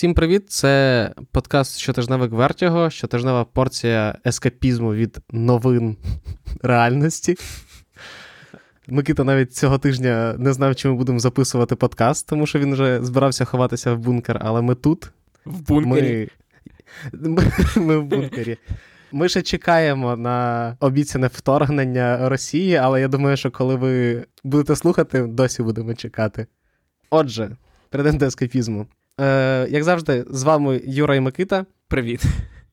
Всім привіт! Це подкаст щотижневик Вертіго, щотижнева порція ескапізму від новин реальності. Микита навіть цього тижня не знав, чи ми будемо записувати подкаст, тому що він вже збирався ховатися в бункер, але ми тут. В бункері. Ми, ми, ми в бункері. Ми ще чекаємо на обіцяне вторгнення Росії, але я думаю, що коли ви будете слухати, досі будемо чекати. Отже, перейдемо до ескапізму. Е, Як завжди, з вами Юра і Микита. Привіт.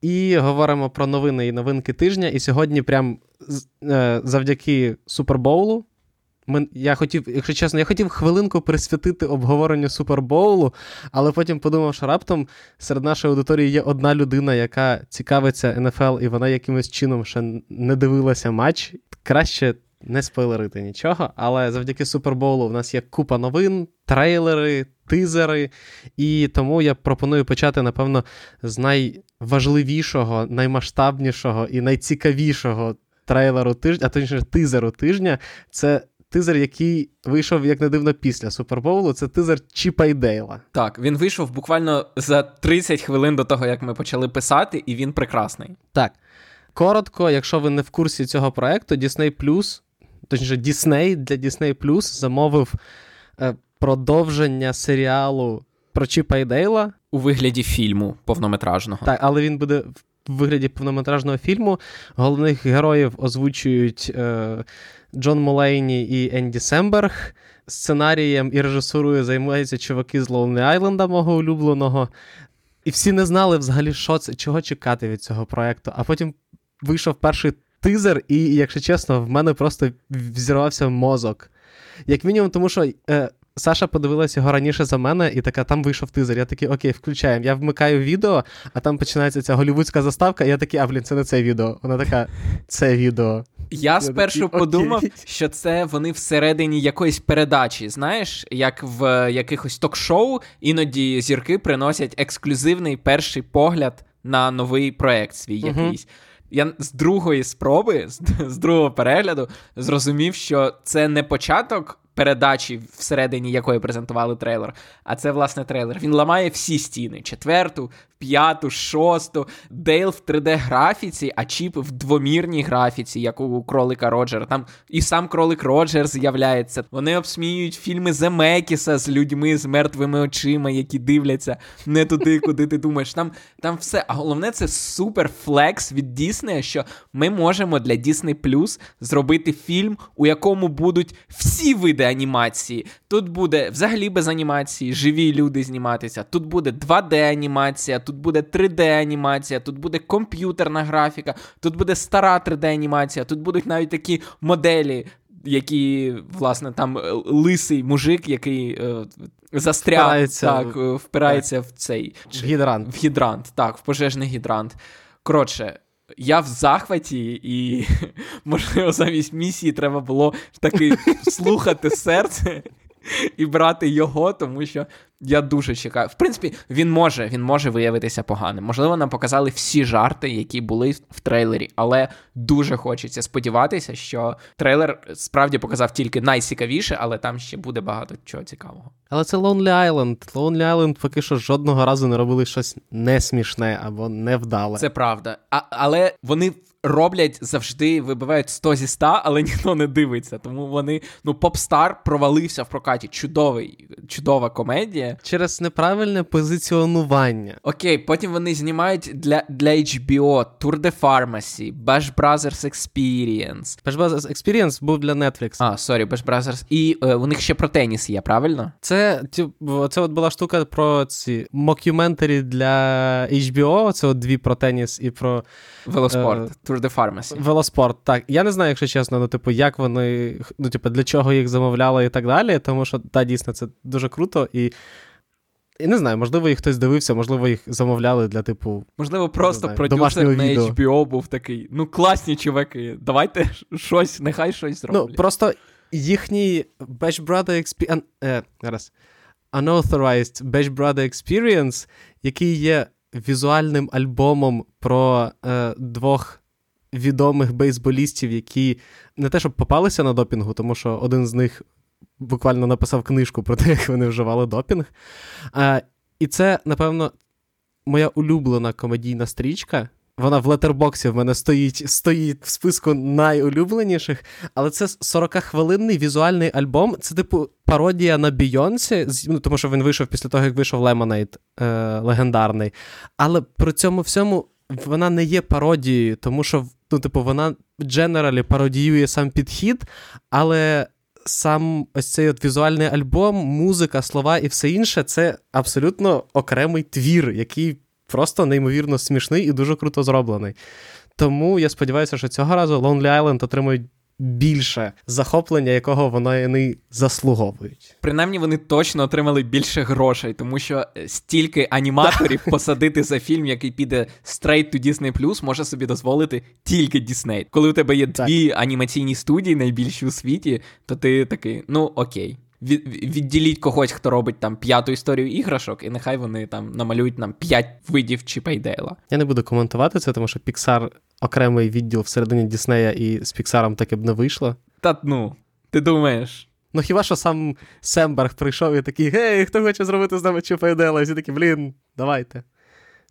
І говоримо про новини і новинки тижня. І сьогодні, прям е, завдяки Супербоулу, ми, я хотів, якщо чесно, я хотів хвилинку присвятити обговоренню Супербоулу, але потім подумав, що раптом серед нашої аудиторії є одна людина, яка цікавиться НФЛ, і вона якимось чином ще не дивилася матч. Краще не спойлерити нічого, але завдяки Супербоулу в нас є купа новин, трейлери, тизери. І тому я пропоную почати, напевно, з найважливішого, наймасштабнішого і найцікавішого трейлеру тижня, а точніше тизеру тижня. Це тизер, який вийшов, як не дивно, після Супербоулу. Це тизер Чіпа і Дейла. Так, він вийшов буквально за 30 хвилин до того, як ми почали писати, і він прекрасний. Так. Коротко, якщо ви не в курсі цього проекту, Disney Plus, точніше, Disney для Disney Plus замовив е, продовження серіалу про Чіпа і Дейла. У вигляді фільму повнометражного. Так, але він буде в вигляді повнометражного фільму. Головних героїв озвучують е, Джон Молейні і Енді Семберг. Сценарієм і режисурою займаються чуваки з Lonely Айленда, мого улюбленого. І всі не знали взагалі, що це, чого чекати від цього проекту. А потім вийшов перший тизер, і, якщо чесно, в мене просто взірвався мозок. Як мінімум, тому що е, Саша подивилася його раніше за мене, і така, там вийшов тизер. Я такий, окей, включаємо. Я вмикаю відео, а там починається ця голівудська заставка, і я такий, а блін, це не це відео. Вона така, це відео. Я спершу такий, подумав, що це вони всередині якоїсь передачі. Знаєш, як в якихось ток-шоу іноді зірки приносять ексклюзивний перший погляд на новий проект свій uh якийсь. Я з другої спроби, з, з другого перегляду, зрозумів, що це не початок передачі, всередині якої презентували трейлер. А це, власне, трейлер. Він ламає всі стіни: четверту, п'яту, шосту. Дейл в 3D-графіці, а Чіп в двомірній графіці, як у кролика Роджера. Там і сам кролик Роджер з'являється. Вони обсміюють фільми Земекіса з людьми з мертвими очима, які дивляться не туди, куди ти думаєш. Там там все. А головне, це супер flex від Діснея, що ми можемо для Disney Plus зробити фільм, у якому будуть всі види анімації. Тут буде взагалі без анімації, живі люди зніматися. Тут буде 2D-анімація, тут буде 3D-анімація, тут буде комп'ютерна графіка, тут буде стара 3D-анімація, тут будуть навіть такі моделі. Які, власне, там е, лисий мужик, який е, застряг, впирається, так, в... впирається так. в цей в гідрант. В гідрант, так, в пожежний гідрант. Коротше, я в захваті, і, можливо, замість місії треба було таки слухати серце і брати його, тому що я дуже чекаю. В принципі, він може він може виявитися поганим. Можливо, нам показали всі жарти, які були в трейлері, але дуже хочеться сподіватися, що трейлер справді показав тільки найцікавіше, але там ще буде багато чого цікавого. Але це Lonely Island. Lonely Island поки що жодного разу не робили щось несмішне або невдале. Це правда. А, Але вони роблять завжди, вибивають 100 зі 100, але ніхто не дивиться. Тому вони, ну, Попстар провалився в прокаті. Чудовий, чудова комедія. Через неправильне позиціонування. Окей, потім вони знімають для для HBO Tour de Pharmacy, Bash Brothers Experience. Bash Brothers Experience був для Netflix. А, sorry, Bash Brothers. І е, у них ще про теніс є, правильно? Це ті, це от була штука про ці мокюментарі для HBO. Це от дві про теніс і про велоспорт. Е, Tour de Pharmacy. Велоспорт, так. Я не знаю, якщо чесно, ну, типу, як вони, ну, типу, для чого їх замовляли і так далі, тому що, та, дійсно, це дуже круто і. І не знаю, можливо, їх хтось дивився, можливо, їх замовляли для, типу. Можливо, просто продюсер на відео. HBO був такий. Ну, класні чуваки, давайте щось, нехай щось зроблять. Ну, просто їхній Bash Brother Experience. Е. Unauthorized Bash Brother Experience, який є візуальним альбомом про е, двох відомих бейсболістів, які не те, щоб попалися на допінгу, тому що один з них буквально написав книжку про те, як вони вживали допінг. А, І це, напевно, моя улюблена комедійна стрічка. Вона в летербоксі в мене стоїть стоїть в списку найулюбленіших, але це 40-хвилинний візуальний альбом. Це, типу, пародія на Бійонсі, ну, тому що він вийшов після того, як вийшов Lemonade е, легендарний. Але при цьому всьому вона не є пародією, тому що ну, типу, вона дженералі пародіює сам підхід, але сам ось цей от візуальний альбом, музика, слова і все інше це абсолютно окремий твір, який просто неймовірно смішний і дуже круто зроблений. Тому я сподіваюся, що цього разу Lonely Island отримують більше захоплення, якого вони заслуговують. Принаймні вони точно отримали більше грошей, тому що е, стільки аніматорів посадити за фільм, який піде straight to Disney+, може собі дозволити тільки Disney. Коли у тебе є дві анімаційні студії, найбільші у світі, то ти такий, ну окей відділіть когось, хто робить там п'яту історію іграшок, і нехай вони там намалюють нам п'ять видів Чіпа і Дейла. Я не буду коментувати це, тому що Pixar окремий відділ всередині Діснея, і з Піксаром таке б не вийшло. Та ну, ти думаєш? Ну хіба що сам Семберг прийшов і такий: Гей, хто хоче зробити з нами Чіпа і Дейла? І всі такі, блін, давайте.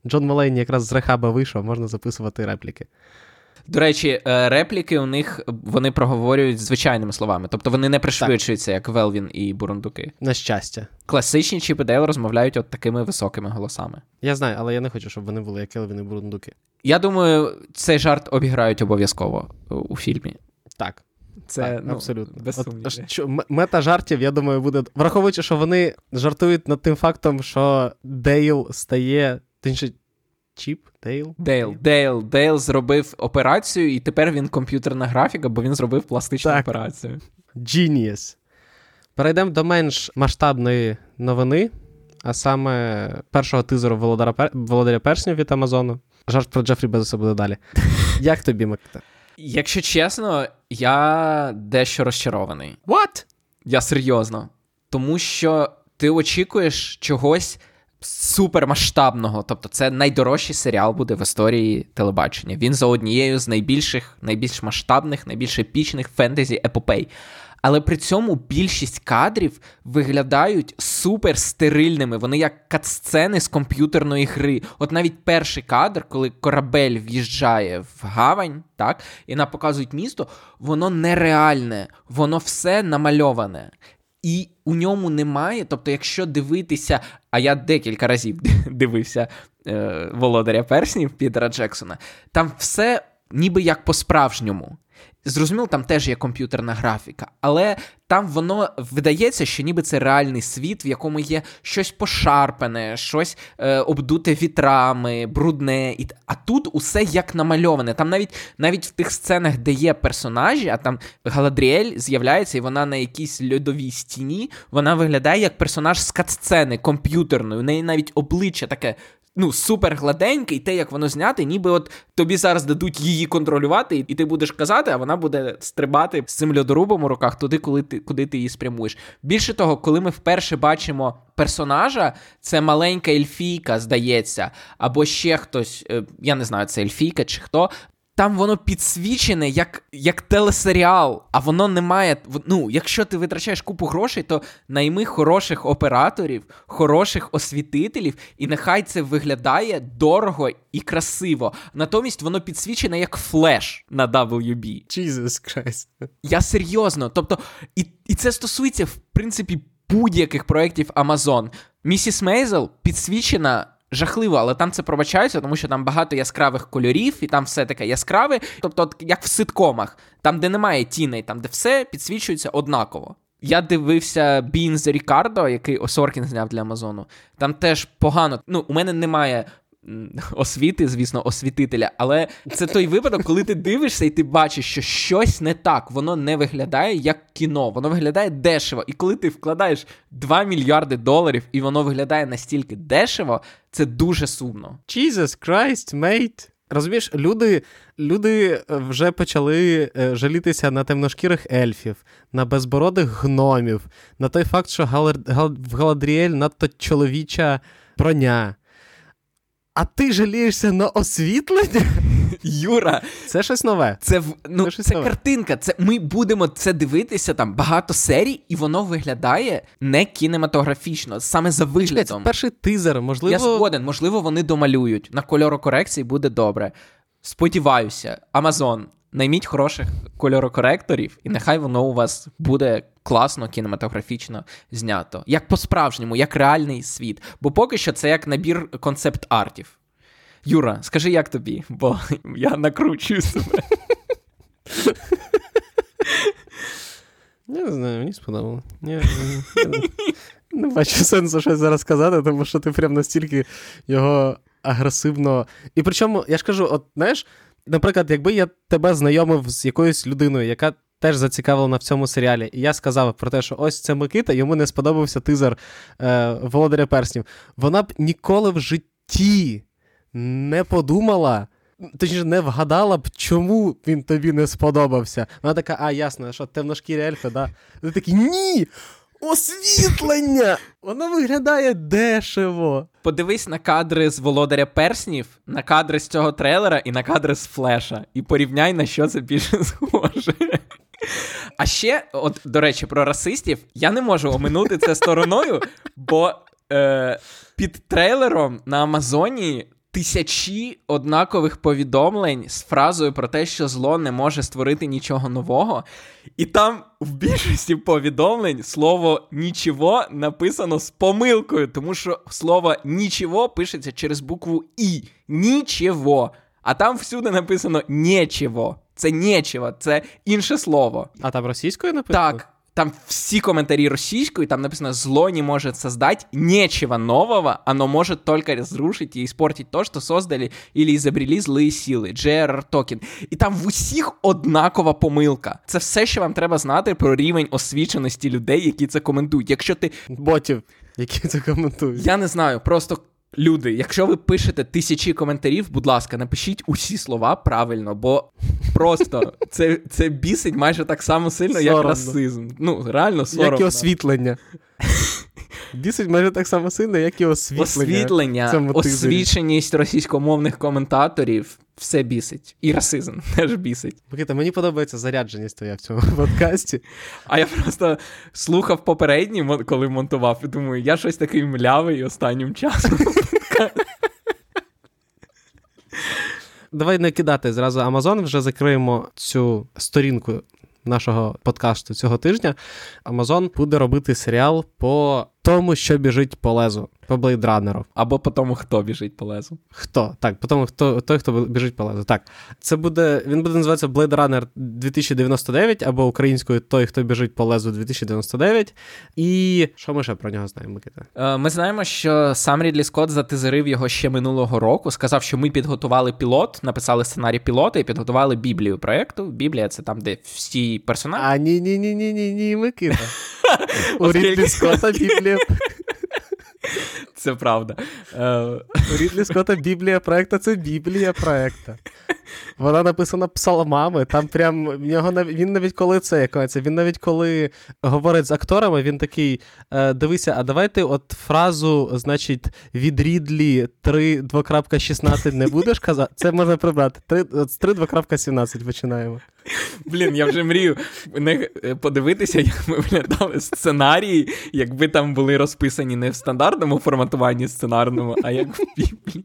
Джон Малейні якраз з рехаба вийшов, можна записувати репліки. До речі, е, репліки у них вони проговорюють звичайними словами, тобто вони не пришвидшуються, як Велвін і Бурундуки. На щастя. Класичні Чіп і Дейл розмовляють от такими високими голосами. Я знаю, але я не хочу, щоб вони були як Елвін і Бурундуки. Я думаю, цей жарт обіграють обов'язково у фільмі. Так. Це так, ну, абсолютно. без От, Мета жартів, я думаю, буде. Враховуючи, що вони жартують над тим фактом, що Дейл стає. Чіп, Дейл? Дейл. Дейл. Дейл зробив операцію, і тепер він комп'ютерна графіка, бо він зробив пластичну так. операцію. Genius. Перейдемо до менш масштабної новини, а саме першого тизеру Володаря, Пер... Володаря Перснів від Амазону. Жарт про Джефрі Безоса буде далі. Як тобі, Микита? Якщо чесно, я дещо розчарований. What? Я серйозно. Тому що ти очікуєш чогось супермасштабного. Тобто, це найдорожчий серіал буде в історії телебачення. Він за однією з найбільших, найбільш масштабних, найбільш епічних фентезі епопей. Але при цьому більшість кадрів виглядають супер стерильними. Вони як катсцени з комп'ютерної гри. От навіть перший кадр, коли корабель в'їжджає в гавань, так, і нам показують місто, воно нереальне, воно все намальоване. І у ньому немає. Тобто, якщо дивитися, а я декілька разів дивився е, Володаря Перснів Пітера Джексона, там все ніби як по-справжньому. Зрозуміло, там теж є комп'ютерна графіка, але там воно видається, що ніби це реальний світ, в якому є щось пошарпане, щось е, обдуте вітрами, брудне. І... А тут усе як намальоване. Там навіть навіть в тих сценах, де є персонажі, а там Галадріель з'являється, і вона на якійсь льодовій стіні, вона виглядає як персонаж з катсцени комп'ютерної. У неї навіть обличчя таке ну, супер гладенький, те, як воно зняти, ніби от тобі зараз дадуть її контролювати, і ти будеш казати, а вона буде стрибати з цим льодорубом у руках туди, коли ти куди ти її спрямуєш. Більше того, коли ми вперше бачимо персонажа, це маленька ельфійка, здається, або ще хтось, е, я не знаю, це ельфійка чи хто, там воно підсвічене як як телесеріал, а воно не має. Ну, якщо ти витрачаєш купу грошей, то найми хороших операторів, хороших освітителів, і нехай це виглядає дорого і красиво. Натомість воно підсвічене як флеш на WB. Jesus Christ. Я серйозно. Тобто, і, і це стосується, в принципі, будь-яких проєктів Amazon. Місіс Мейзел підсвічена жахливо, але там це пробачається, тому що там багато яскравих кольорів, і там все таке яскраве. Тобто, от, як в ситкомах, там, де немає тіней, там де все підсвічується однаково. Я дивився Бінз Рікардо, який Осоркін зняв для Амазону. Там теж погано. Ну, у мене немає освіти, звісно, освітителя. Але це той випадок, коли ти дивишся і ти бачиш, що щось не так, воно не виглядає як кіно, воно виглядає дешево. І коли ти вкладаєш 2 мільярди доларів, і воно виглядає настільки дешево, це дуже сумно. Jesus Christ, mate. Розумієш, люди люди вже почали е, жалітися на темношкірих ельфів, на безбородих гномів, на той факт, що Галер... Гал... в Галадріель надто чоловіча броня. А ти жалієшся на освітлення? Юра, Це щось нове. це ну Це це, нове. картинка. Це ми будемо це дивитися там багато серій, і воно виглядає не кінематографічно, саме за Це виглядом. перший тизер, можливо. Я згоден, можливо, вони домалюють. На кольорокорекції буде добре. Сподіваюся, Амазон, найміть хороших кольорокоректорів, і нехай воно у вас буде класно кінематографічно знято. Як по-справжньому, як реальний світ. Бо поки що це як набір концепт-артів. Юра, скажи, як тобі, бо я накручую себе. Не знаю, мені я не бачу сенсу щось зараз сказати, тому що ти прям настільки його агресивно. І причому, я ж кажу, от знаєш, наприклад, якби я тебе знайомив з якоюсь людиною, яка теж зацікавлена в цьому серіалі, і я сказав про те, що ось це Микита, йому не сподобався тизер е, Володаря Перснів, вона б ніколи в житті не подумала. Точніше, не вгадала б, чому він тобі не сподобався. Вона така, а, ясно, що темношкірі ельфи, да? Ти такий, ні! Освітлення! Воно виглядає дешево. Подивись на кадри з Володаря Перснів, на кадри з цього трейлера і на кадри з Флеша. І порівняй, на що це більше схоже. А ще, от, до речі, про расистів, я не можу оминути це стороною, бо е, під трейлером на Амазоні тисячі однакових повідомлень з фразою про те, що зло не може створити нічого нового. І там в більшості повідомлень слово нічого написано з помилкою, тому що слово нічого пишеться через букву І. Нічого. А там всюди написано нічого. Це нічого, це інше слово. А там російською написано? Так, там всі коментарі російською, там написано «Зло не может создать нечего нового, оно может только разрушить и испортить то, что создали или изобрели злые сили». J.R.R. Tolkien. І там в усіх однакова помилка. Це все, що вам треба знати про рівень освіченості людей, які це коментують. Якщо ти Ботів, які це коментують. я не знаю, просто люди, якщо ви пишете тисячі коментарів, будь ласка, напишіть усі слова правильно, бо просто це, це бісить майже так само сильно, як расизм. Ну, реально соромно. Як і освітлення. Бісить майже так само сильно, як і освітлення. Освітлення, освіченість російськомовних коментаторів все бісить. І расизм теж бісить. Микита, мені подобається зарядженість твоя в цьому подкасті. А я просто слухав попередній, коли монтував, і думаю, я щось такий млявий останнім часом. Давай не кидати зразу Amazon, вже закриємо цю сторінку нашого подкасту цього тижня. Amazon буде робити серіал по тому, що біжить по лезу, по блейдранеру. Або по тому, хто біжить по лезу. Хто? Так, по тому, хто, той, хто біжить по лезу. Так. Це буде, він буде називатися Blade Runner 2099 або українською Той, хто біжить по лезу 2099. І що ми ще про нього знаємо, Микита? Е, Ми знаємо, що сам Рідлі Скотт затизерив його ще минулого року. Сказав, що ми підготували пілот, написали сценарій пілота і підготували біблію проєкту. Біблія це там, де всі персонажі. А ні, ні, ні, ні, ні, ні, Микита. У Рідлі Скотта Біблія. Це правда. Е, У Рідлі Скотта Біблія проекта це Біблія проекта. Вона написана псалмами. Там прям в нього нав- він навіть коли це як він навіть коли говорить з акторами, він такий: е, дивися, а давайте от фразу, значить, від Рідлі 3 2.16 не будеш казати. Це можна прибрати. 3, 3 2.17 починаємо. Блін, я вже мрію не подивитися, як ми виглядали сценарії, якби там були розписані не в стандартному форматуванні сценарному, а як в Біблії.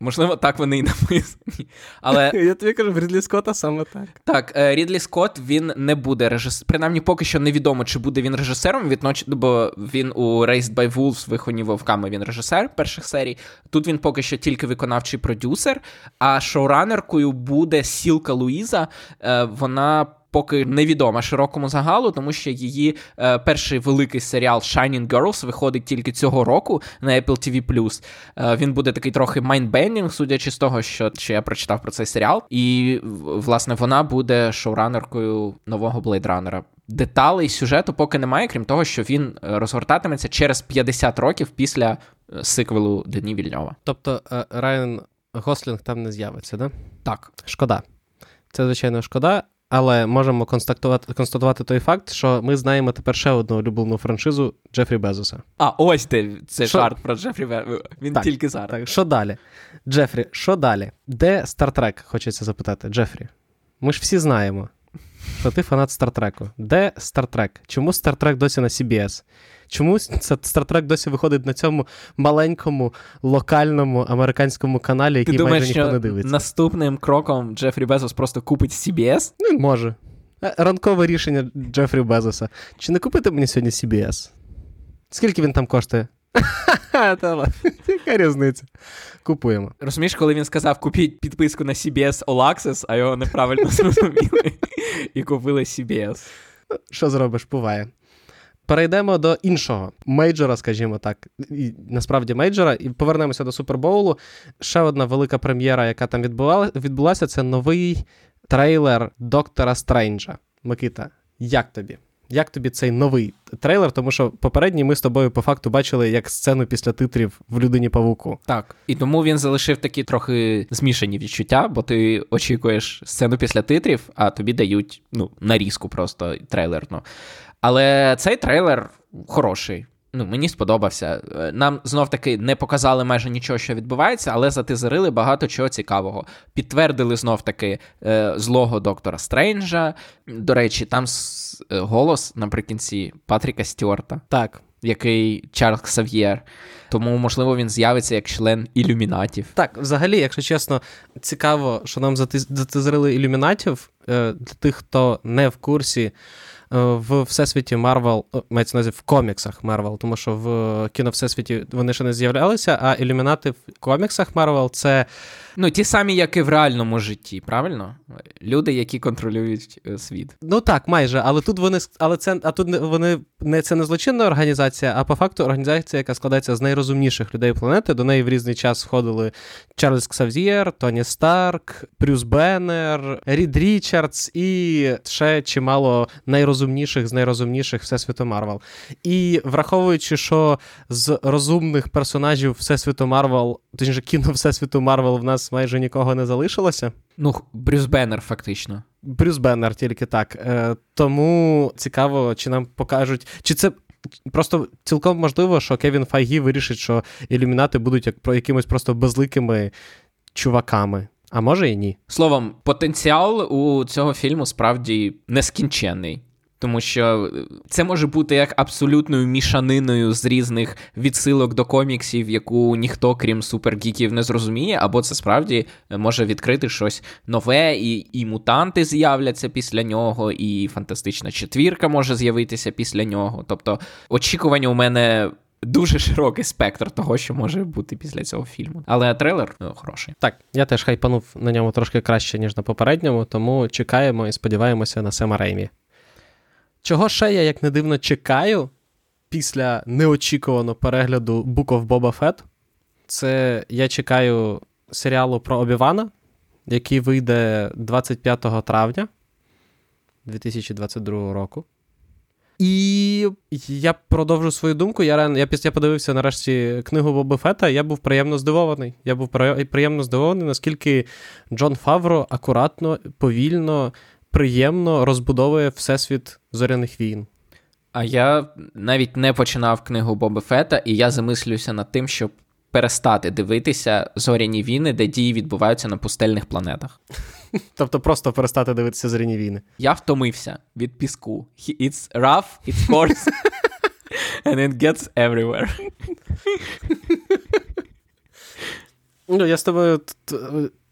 Можливо, так вони і написані. Але Я тобі кажу, в Рідлі Скотта саме так. так, е, Рідлі Скотт він не буде режисером. Принаймні, поки що невідомо, чи буде він режисером, відноч... бо він у Raised by Wolves, вихоні вовками, він режисер перших серій. Тут він поки що тільки виконавчий продюсер, а шоуранеркою буде Сілка Луїза. Е, Вона. Поки невідома широкому загалу, тому що її е, перший великий серіал Shining Girls виходить тільки цього року на Apple TV+. Е, він буде такий трохи mind-bending, судячи з того, що, що я прочитав про цей серіал. І власне вона буде шоуранеркою нового Blade Runner а. Деталей сюжету поки немає, крім того, що він е, розгортатиметься через 50 років після е, сиквелу Дені Вільньова. Тобто е, Райан Гослінг там не з'явиться, да? Так. Шкода. Це, звичайно, шкода. Але можемо констатувати констатувати той факт, що ми знаємо тепер ще одну улюблену франшизу Джефрі Безоса. А, ось ти це Що? жарт про Джефрі Безоса. Він Так, тільки зараз. Так, що далі? Джефрі, що далі? Де Стартрек? Хочеться запитати. Джефрі. Ми ж всі знаємо, що ти фанат Стартреку. Де Стартрек? Чому Стартрек досі на CBS? Чому Стартрек досі виходить на цьому маленькому локальному американському каналі, Ти який думаєш, майже ніхто не дивиться? наступним кроком Джефрі Безос просто купить CBS? Ну, може. Е, Ранкове рішення Джефрі Безоса. Чи не купити мені сьогодні CBS? Скільки він там коштує? Яка різниця? Купуємо. Розумієш, коли він сказав купіть підписку на CBS All Access, а його неправильно зрозуміли і купили CBS. Що зробиш, буває. Перейдемо до іншого мейджора, скажімо так, і насправді мейджора, і повернемося до Супербоулу. Ще одна велика прем'єра, яка там відбувала, відбулася, це новий трейлер Доктора Стрейнджа. Микита, як тобі? Як тобі цей новий трейлер? Тому що попередній ми з тобою по факту бачили як сцену після титрів в людині павуку. Так. І тому він залишив такі трохи змішані відчуття, бо ти очікуєш сцену після титрів, а тобі дають ну, нарізку просто трейлерну. Але цей трейлер хороший. Ну, мені сподобався. Е, Нам знов таки не показали майже нічого, що відбувається, але затизерили багато чого цікавого. Підтвердили знов таки е, злого доктора Стрейнджа. До речі, там е, голос наприкінці Патріка Стюарта, Так. який Чарльз Ксав'єр. Тому, можливо, він з'явиться як член ілюмінатів. Так, взагалі, якщо чесно, цікаво, що нам зати- затизерили ілюмінатів. Для тих, хто не в курсі, в всесвіті Марвел, о, мається на увазі в коміксах Марвел, тому що в кіно Всесвіті вони ще не з'являлися, а ілюмінати в коміксах Марвел це Ну, ті самі, як і в реальному житті, правильно? Люди, які контролюють е, світ. Ну так, майже, але тут вони але це а тут вони не це не злочинна організація, а по факту організація, яка складається з найрозумніших людей планети. До неї в різний час входили Чарльз Ксав'єр, Тоні Старк, Брюс Беннер, Рід Річардс і ще чимало найрозумніших з найрозумніших всесвіту Марвел. І враховуючи, що з розумних персонажів всесвіту Марвел, точніше кіно всесвіту Марвел в нас майже нікого не залишилося. Ну, Брюс Беннер, фактично. Брюс Беннер тільки так. Е, тому цікаво, чи нам покажуть, чи це. Просто цілком можливо, що Кевін Файгі вирішить, що ілюмінати будуть як про якимось просто безликими чуваками. А може і ні. Словом, потенціал у цього фільму справді нескінченний. Тому що е, це може бути як абсолютною мішаниною з різних відсилок до коміксів, яку ніхто, крім супергіків, не зрозуміє, або це справді може відкрити щось нове, і, і мутанти з'являться після нього, і фантастична четвірка може з'явитися після нього. Тобто, очікування у мене дуже широкий спектр того, що може бути після цього фільму. Але трейлер ну, хороший. Так, я теж хайпанув на ньому трошки краще, ніж на попередньому, тому чекаємо і сподіваємося на Сема Реймі. Чого ще я, як не дивно, чекаю після неочікуваного перегляду Book of Boba Fett? Це я чекаю серіалу про Обівана, який вийде 25 травня 2022 року. І я продовжу свою думку. Я реально, я подивився нарешті книгу Боби Фета. Я був приємно здивований. Я був приємно здивований, наскільки Джон Фавро акуратно, повільно, приємно розбудовує всесвіт зоряних війн. А я навіть не починав книгу Боби Фета, і я замислююся над тим, щоб перестати дивитися зоряні війни, де дії відбуваються на пустельних планетах. Тобто просто перестати дивитися зоряні війни. Я втомився від піску. It's rough, it's coarse, and it gets everywhere. Ну, я з тобою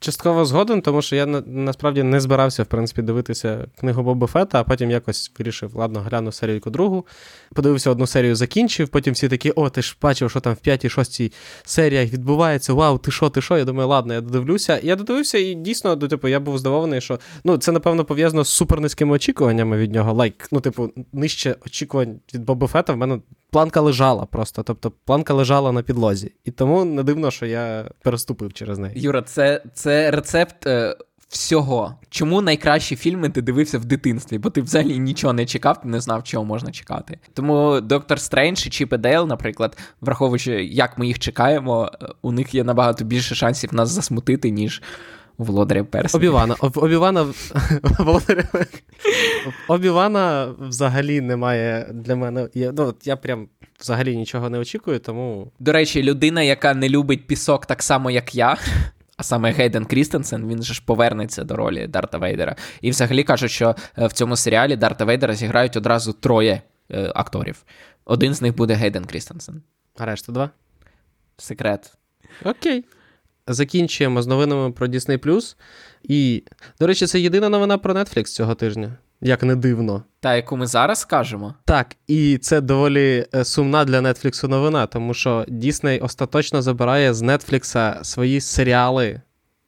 частково згоден, тому що я насправді не збирався, в принципі, дивитися книгу Боба Фета, а потім якось вирішив, ладно, гляну серію другу. Подивився одну серію, закінчив, потім всі такі, о, ти ж бачив, що там в п'ятій, шостій серіях відбувається. Вау, ти що, ти що? Я думаю, ладно, я додивлюся. Я додивився, і дійсно, ну, типу, я був здивований, що ну, це, напевно, пов'язано з супернизькими очікуваннями від нього. Лайк, ну, типу, нижче очікувань від Боба Фета в мене планка лежала просто. Тобто планка лежала на підлозі. І тому не дивно, що я переступив через неї. Юра, це, це рецепт е, всього. Чому найкращі фільми ти дивився в дитинстві? Бо ти взагалі нічого не чекав, ти не знав, чого можна чекати. Тому Доктор Стрендж і Чіп і Дейл, наприклад, враховуючи, як ми їх чекаємо, е, у них є набагато більше шансів нас засмутити, ніж володаря перснів. Обі-Вана. Обі-Вана Обі-Вана взагалі немає для мене. Я, ну, я прям взагалі нічого не очікую, тому. До речі, людина, яка не любить пісок так само, як я. А саме Гейден Крістенсен, він же ж повернеться до ролі Дарта Вейдера. І взагалі кажуть, що е, в цьому серіалі Дарта Вейдера зіграють одразу троє е, акторів. Один з них буде Гейден Крістенсен. А решта два? Секрет. Окей. Закінчуємо з новинами про Disney+. І, до речі, це єдина новина про Netflix цього тижня. Як не дивно. Та, яку ми зараз скажемо. Так, і це доволі е, сумна для Netflix новина, тому що Disney остаточно забирає з Netflix свої серіали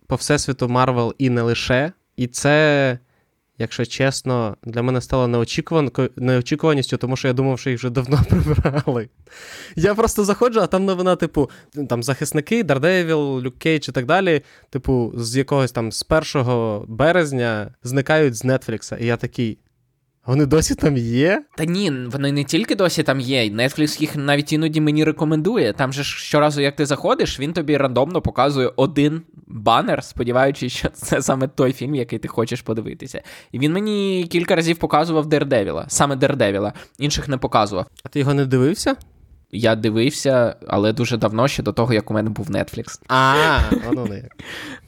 по всесвіту Marvel і не лише. І це якщо чесно, для мене стало неочікуван... неочікуваністю, тому що я думав, що їх вже давно прибирали. Я просто заходжу, а там новина, типу, там захисники, Дардевіл, Люк Кейдж і так далі. Типу, з якогось там з 1 березня зникають з Нетфлікса. І я такий. Вони досі там є? Та ні, вони не тільки досі там є. Netflix їх навіть іноді мені рекомендує. Там же щоразу, як ти заходиш, він тобі рандомно показує один банер, сподіваючись, що це саме той фільм, який ти хочеш подивитися. І він мені кілька разів показував Дердевіла, саме Дердевіла. Інших не показував. А ти його не дивився? Я дивився, але дуже давно ще до того, як у мене був Netflix. А, воно не як.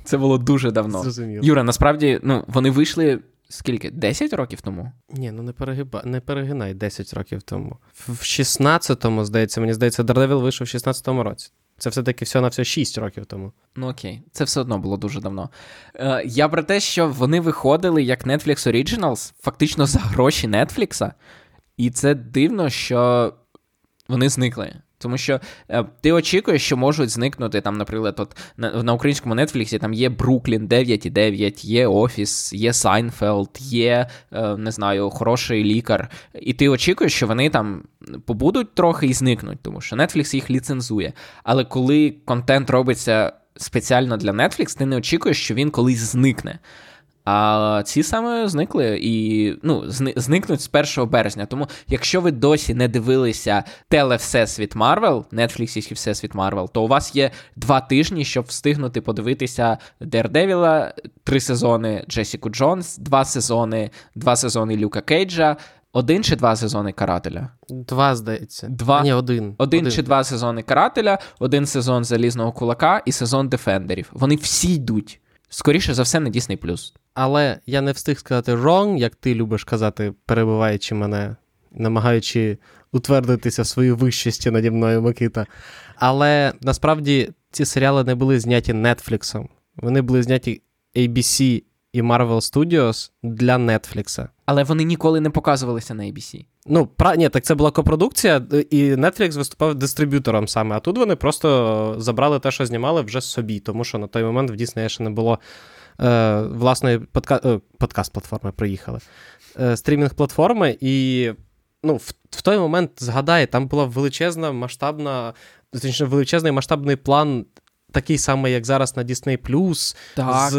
Це було дуже давно. Зрозуміло. Юра, насправді, ну, вони вийшли. Скільки? 10 років тому? Ні, ну не перегиба... не перегинай 10 років тому. В 16-му, здається, мені здається, Daredevil вийшов в 16-му році. Це все-таки все на все 6 років тому. Ну окей, це все одно було дуже давно. Е, Я про те, що вони виходили як Netflix Originals, фактично за гроші Netflix, і це дивно, що вони зникли. Тому що е, ти очікуєш, що можуть зникнути там, наприклад, от на, на українському Нетфліксі там є Бруклін 9-9, є Офіс, є Сайнфелд, є е, не знаю, хороший лікар. І ти очікуєш, що вони там побудуть трохи і зникнуть, тому що Netflix їх ліцензує. Але коли контент робиться спеціально для Netflix, ти не очікуєш, що він колись зникне. А ці саме зникли і ну, зникнуть з 1 березня. Тому, якщо ви досі не дивилися теле Всесвіт Марвел, Netflix Всесвіт Марвел, то у вас є два тижні, щоб встигнути подивитися Дердевіла, три сезони Джесіку Джонс, два сезони, два сезони Люка Кейджа. Один чи два сезони карателя? Два, здається. Два? Ні, один. один. Один чи два сезони карателя, один сезон залізного кулака і сезон Дефендерів. Вони всі йдуть. Скоріше за все, на Disney+. Але я не встиг сказати wrong, як ти любиш казати, перебуваючи мене, намагаючи утвердитися в своїй вищості наді мною Микита. Але насправді ці серіали не були зняті Netflix. Вони були зняті ABC і Marvel Studios для Netflix. Але вони ніколи не показувалися на ABC. Ну, пра... ні, так це була копродукція, і Netflix виступав дистриб'ютором саме. А тут вони просто забрали те, що знімали вже собі, тому що на той момент в Disney ще не було е, власної подка... е, подкаст-платформи, приїхали. Е, стрімінг-платформи, і ну, в, в той момент згадай, там була величезна масштабна, точніше, величезний масштабний план, такий самий, як зараз на Disney+, так. з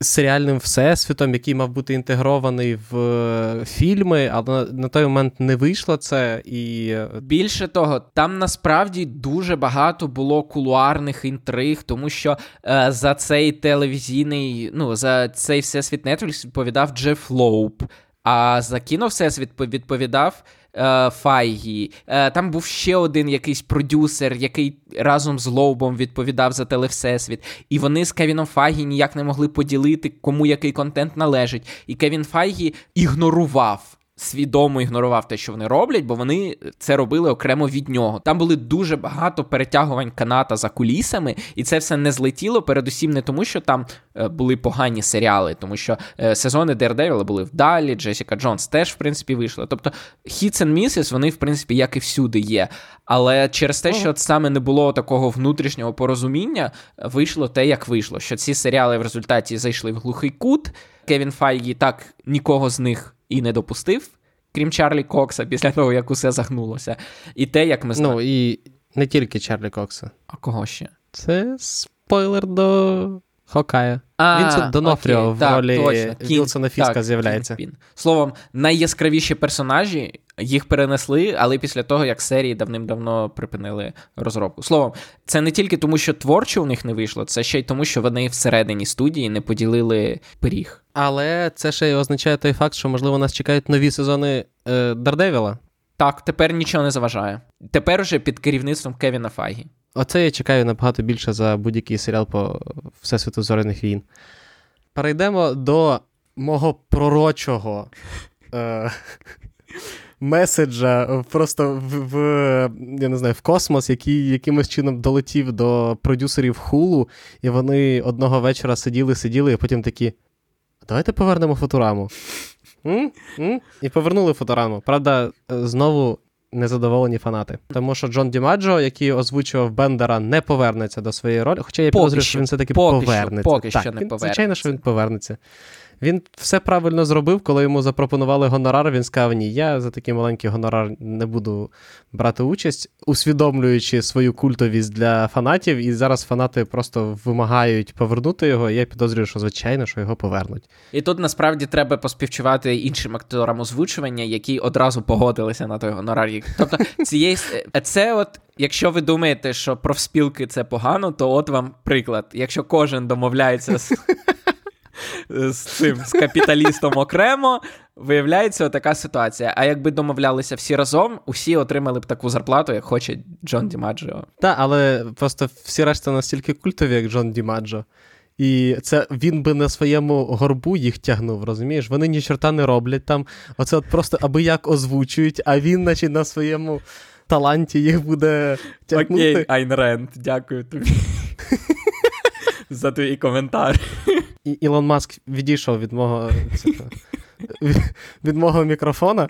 серіальним всесвітом, який мав бути інтегрований в е, фільми, але на той момент не вийшло це. і... Е, Більше того, там насправді дуже багато було кулуарних інтриг, тому що е, за цей телевізійний, ну, за цей всесвіт Netflix відповідав Джеф Лоуп, а за кіно всесвіт відповідав Файгі. Е, Там був ще один якийсь продюсер, який разом з Лоубом відповідав за телевсесвіт. І вони з Кевіном Файгі ніяк не могли поділити, кому який контент належить. І Кевін Файгі ігнорував свідомо ігнорував те, що вони роблять, бо вони це робили окремо від нього. Там були дуже багато перетягувань каната за кулісами, і це все не злетіло. Передусім, не тому, що там е, були погані серіали, тому що е, сезони Daredevil були вдалі, Джесіка Джонс теж, в принципі, вийшла. Тобто Hits and Misses, вони, в принципі, як і всюди є. Але через те, що саме не було такого внутрішнього порозуміння, вийшло те, як вийшло. Що ці серіали в результаті зайшли в глухий кут. Кевін Файгі так нікого з них і не допустив, крім Чарлі Кокса, після того, як усе загнулося. І те, як ми знаємо. Ну, і не тільки Чарлі Кокса. А кого ще? Це спойлер до Хокая. А, Він Донофріо в так, ролі. Вілсона Фіска з'являється. Словом, найяскравіші персонажі Їх перенесли, але після того, як серії давним-давно припинили розробку. Словом, це не тільки тому, що творчо у них не вийшло, це ще й тому, що вони всередині студії не поділили пиріг. Але це ще й означає той факт, що, можливо, нас чекають нові сезони е, Дардевіла. Так, тепер нічого не заважає. Тепер уже під керівництвом Кевіна Файгі. Оце я чекаю набагато більше за будь-який серіал по Всесвіту Зоряних війн. Перейдемо до мого пророчого е, меседжа просто в, в я не знаю, в космос, який якимось чином долетів до продюсерів Хулу, і вони одного вечора сиділи, сиділи, і потім такі. Давайте повернемо футураму. М? М? І повернули футураму. Правда, знову незадоволені фанати. Тому що Джон Дімаджо, який озвучував Бендера, не повернеться до своєї ролі. Хоча я підозрюю, що він все-таки поки повернеться. Що, поки так, що не він, повернеться. Звичайно, що він повернеться. Він все правильно зробив, коли йому запропонували гонорар. Він сказав: Ні, я за такий маленький гонорар не буду брати участь, усвідомлюючи свою культовість для фанатів. І зараз фанати просто вимагають повернути його. І я підозрюю, що звичайно, що його повернуть. І тут насправді треба поспівчувати іншим акторам озвучування, які одразу погодилися на той гонорар. Тобто, цієї це, от, якщо ви думаєте, що профспілки це погано, то от вам приклад. Якщо кожен домовляється з. З цим з капіталістом окремо виявляється така ситуація. А якби домовлялися всі разом, усі отримали б таку зарплату, як хоче Джон Дімаджо. Так, але просто всі решта настільки культові, як Джон Дімаджо. І це він би на своєму горбу їх тягнув, розумієш? Вони ні чорта не роблять там. Оце от просто аби як озвучують, а він, наче на своєму таланті їх буде тягнути. Окей, Айн Ренд, дякую тобі. За твій коментар. І Ілон Маск відійшов від мого від мого мікрофона.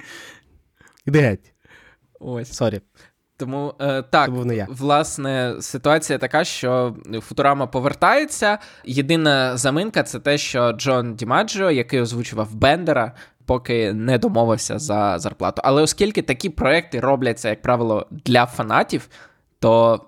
Іди геть. Ось. Sorry. Тому е, так, власне, ситуація така, що Футурама повертається. Єдина заминка це те, що Джон Дімаджо, який озвучував Бендера, поки не домовився за зарплату. Але оскільки такі проекти робляться, як правило, для фанатів, то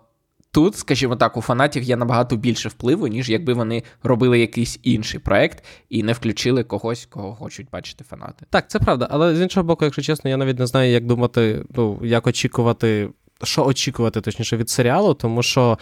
тут, скажімо так, у фанатів є набагато більше впливу, ніж якби вони робили якийсь інший проект і не включили когось, кого хочуть бачити фанати. Так, це правда. Але з іншого боку, якщо чесно, я навіть не знаю, як думати, ну як очікувати. Що очікувати, точніше, від серіалу, тому що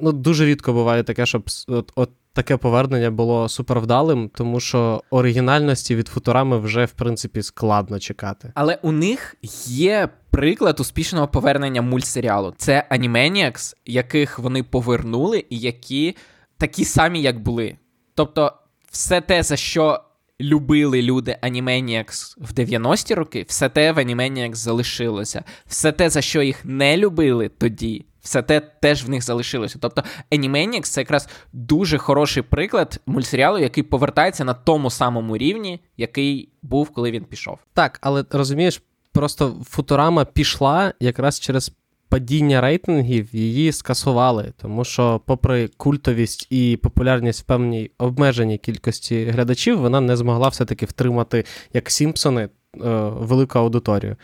ну, дуже рідко буває таке, щоб от, от таке повернення було супервдалим, тому що оригінальності від футурами вже, в принципі, складно чекати. Але у них є приклад успішного повернення мультсеріалу. Це Animaniacs, яких вони повернули, і які такі самі, як були. Тобто, все те, за що. Любили люди Animaniacs в 90-ті роки, все те в Animaniacs залишилося. Все те, за що їх не любили тоді, все те теж в них залишилося. Тобто Animaniacs — це якраз дуже хороший приклад мультсеріалу, який повертається на тому самому рівні, який був, коли він пішов. Так, але розумієш, просто Футурама пішла якраз через. Падіння рейтингів її скасували, тому що, попри культовість і популярність в певній обмеженій кількості глядачів, вона не змогла все-таки втримати, як Сімпсони, велику аудиторію.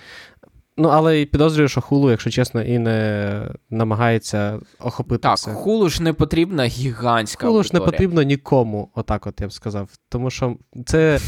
Ну, але і підозрюю, що хулу, якщо чесно, і не намагається охопити. Так, все. хулу ж не потрібна гігантська. Хулу ж не потрібно нікому, отак, от я б сказав. Тому що це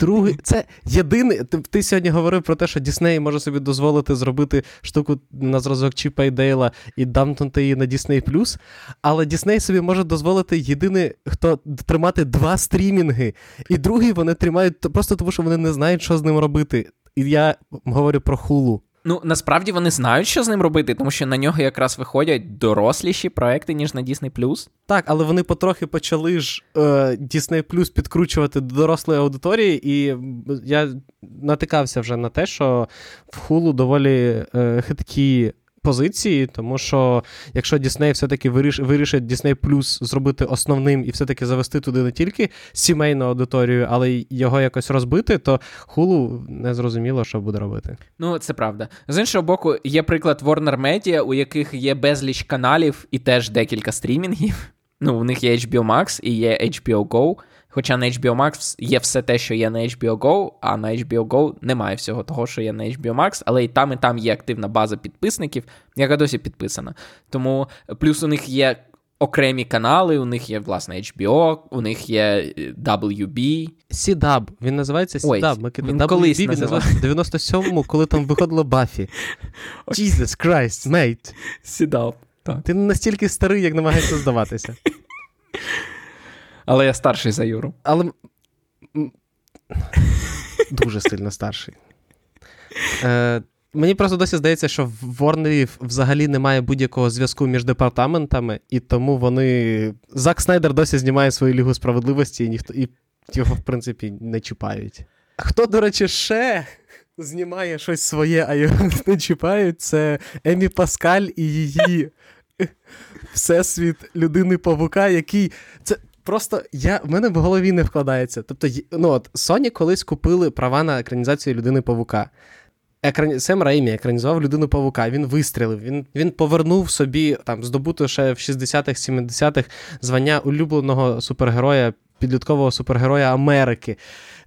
другий, це єдиний. Ти, ти сьогодні говорив про те, що Дісней може собі дозволити зробити штуку на зразок Чіпа і Дейла і дампнути її на Disney+, але Дісней собі може дозволити єдиний, хто тримати два стрімінги, і другий вони тримають просто тому, що вони не знають, що з ним робити. І я говорю про хулу. Ну, насправді вони знають, що з ним робити, тому що на нього якраз виходять доросліші проекти, ніж на Disney+. Так, але вони потрохи почали ж е, Disney Plus підкручувати до дорослої аудиторії, і я натикався вже на те, що в хулу доволі е, хиткі позиції, тому що якщо Disney все-таки виріш, вирішить Disney Plus зробити основним і все-таки завести туди не тільки сімейну аудиторію, але й його якось розбити, то хулу не зрозуміло, що буде робити. Ну, це правда. З іншого боку, є приклад Warner Media, у яких є безліч каналів і теж декілька стрімінгів. Ну, у них є HBO Max і є HBO Go. Хоча на HBO Max є все те, що є на HBO Go, а на HBO Go немає всього того, що є на HBO Max, але і там, і там є активна база підписників, яка досі підписана. Тому плюс у них є окремі канали, у них є, власне, HBO, у них є е, WB. C-Dub. Він називається Ой, C-Dub. Він WB колись він називався в 97-му, коли там виходила Баффі. Jesus Christ, mate. Так. Ти не настільки старий, як намагаєшся здаватися. Але я старший за Юру. Але дуже сильно старший. Е, мені просто досі здається, що в Ворнерів взагалі немає будь-якого зв'язку між департаментами, і тому вони. Зак Снайдер досі знімає свою лігу справедливості, і ніхто і його, в принципі, не чіпають. Хто, до речі, ще знімає щось своє, а його не чіпають, це Емі Паскаль і її Всесвіт людини павука, який. Це просто я, в мене в голові не вкладається. Тобто, ну от Sony колись купили права на екранізацію людини павука. Екрані... Сем Реймі екранізував людину павука, він вистрілив, він, він повернув собі там здобуто ще в 60-х, 70-х звання улюбленого супергероя, підліткового супергероя Америки.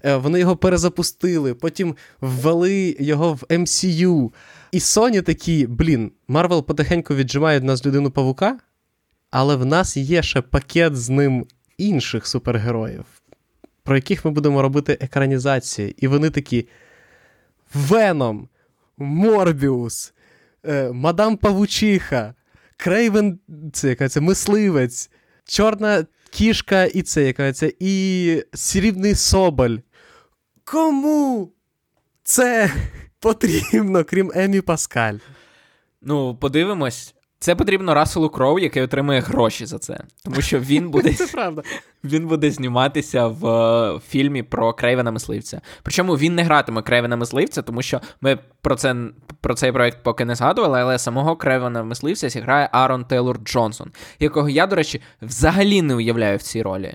Е, Вони його перезапустили, потім ввели його в MCU. І Sony такі, блін, Марвел потихеньку віджимає від нас людину павука, але в нас є ще пакет з ним інших супергероїв, про яких ми будемо робити екранізації. І вони такі: Веном, Морбіус, е, Мадам Павучиха, Крейвен, це це мисливець, Чорна кішка і це це, і Срібний Соболь. Кому це потрібно, крім Емі Паскаль? Ну, подивимось. Це потрібно Расселу Кроу, який отримує гроші за це. Тому що він буде, Це правда. він буде зніматися в е, фільмі про Крейвена Мисливця. Причому він не гратиме Крейвена Мисливця, тому що ми про, це, про цей проект поки не згадували, але самого Крейвена Мисливця зіграє Арон Тейлор Джонсон, якого я, до речі, взагалі не уявляю в цій ролі.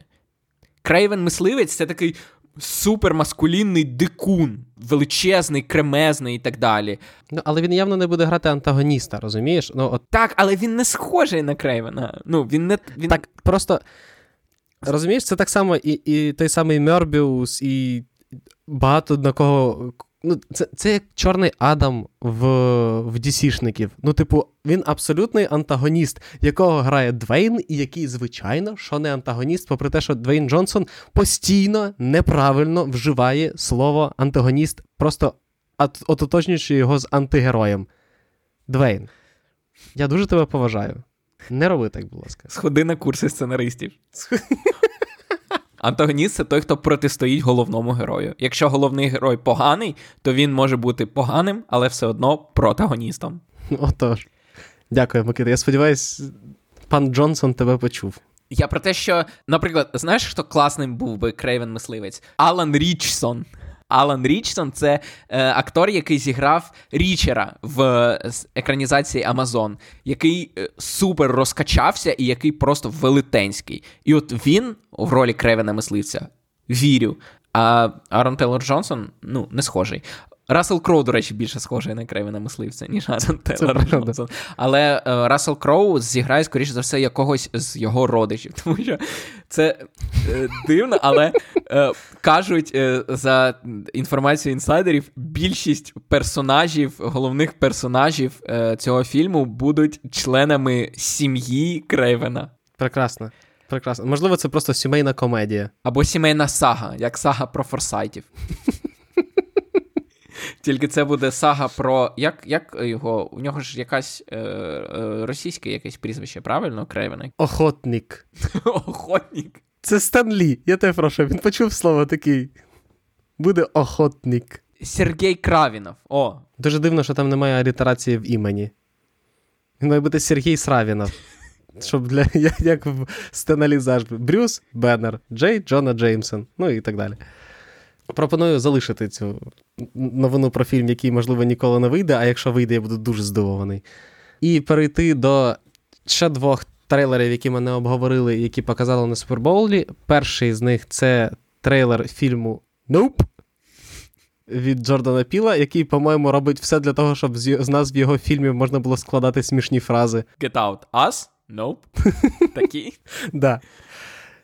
Крейвен Мисливець це такий супермаскулінний дикун, величезний, кремезний і так далі. Ну, але він явно не буде грати антагоніста, розумієш? Ну, от Так, але він не схожий на Крейвена. Ну, він не. Він... Так, просто розумієш, це так само і, і той самий Мербіус, і багато на кого. Ну, це, це як чорний Адам в, в DC-шників. Ну, типу, він абсолютний антагоніст, якого грає Двейн, і який, звичайно, що не антагоніст, попри те, що Двейн Джонсон постійно неправильно вживає слово антагоніст, просто от- ототожнюючи його з антигероєм. Двейн, я дуже тебе поважаю. Не роби так, будь ласка. Сходи на курси сценаристів. Антагоніст це той, хто протистоїть головному герою. Якщо головний герой поганий, то він може бути поганим, але все одно протагоністом. Отож. Дякую, Микита. Я сподіваюся, пан Джонсон тебе почув. Я про те, що, наприклад, знаєш, хто класним був би Крейвен Мисливець? Алан Річсон. Алан Річсон це е, актор, який зіграв Річера в е, екранізації Амазон, який е, супер розкачався і який просто велетенський. І от він в ролі Кревена Мисливця вірю. А Арон Тейлор Джонсон, ну, не схожий. Рассел Кроу, до речі, більше схожий на Крейвена Мисливця, ніж Арон Тейлор. Джонсон. Але е, Рассел Кроу зіграє, скоріше за все, якогось з його родичів. Тому що це е, дивно, але е, кажуть, е, за інформацією інсайдерів, більшість персонажів, головних персонажів цього фільму будуть членами сім'ї Крейвена. Прекрасно. Прекрасно. Можливо, це просто сімейна комедія. Або сімейна сага, як сага про форсайтів. Тільки це буде сага про. Як як його? У нього ж якась е, е, російське якесь прізвище, правильно? Крейвена? Охотник. Охотник. Це Стен Лі. Я тебе прошу, він почув слово такий. Буде охотник. Сергій Кравінов. О, Дуже дивно, що там немає алітерації в імені. Він має бути Сергій Сравінов. Щоб для як, як в Стена Лі завжди. Брюс Беннер, Джей Джона Джеймсон, ну і так далі. Пропоную залишити цю новину про фільм, який, можливо, ніколи не вийде, а якщо вийде, я буду дуже здивований. І перейти до ще двох трейлерів, які ми не обговорили, які показали на Супербоулі. Перший з них це трейлер фільму Nope від Джордана Піла, який, по-моєму, робить все для того, щоб з назв його фільмів можна було складати смішні фрази. Get Out. Us? Nope. Такі. Да.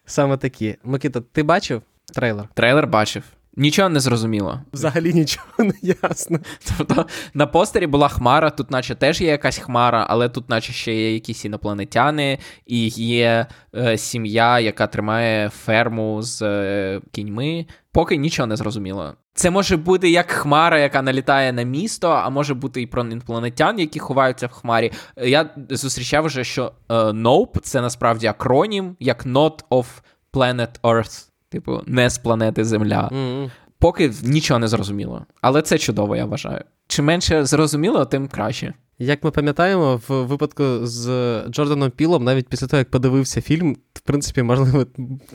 Саме такі. Микита, ти бачив трейлер? Трейлер бачив. Нічого не зрозуміло. Взагалі нічого не ясно. Тобто на постері була хмара, тут, наче теж є якась хмара, але тут, наче ще є якісь інопланетяни, і є е, сім'я, яка тримає ферму з е, кіньми. Поки нічого не зрозуміло. Це може бути як хмара, яка налітає на місто, а може бути і про інопланетян, які ховаються в хмарі. Я зустрічав вже, що е, NOPE — це насправді акронім, як Not of Planet Earth. Типу, не з планети Земля. Mm-hmm. Поки нічого не зрозуміло. Але це чудово, я вважаю. Чим менше зрозуміло, тим краще. Як ми пам'ятаємо, в випадку з Джорданом Пілом, навіть після того, як подивився фільм, в принципі, можливо,